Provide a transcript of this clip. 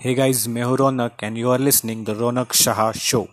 Hey guys, Mehu Ronak and you are listening to the Ronak Shah Show.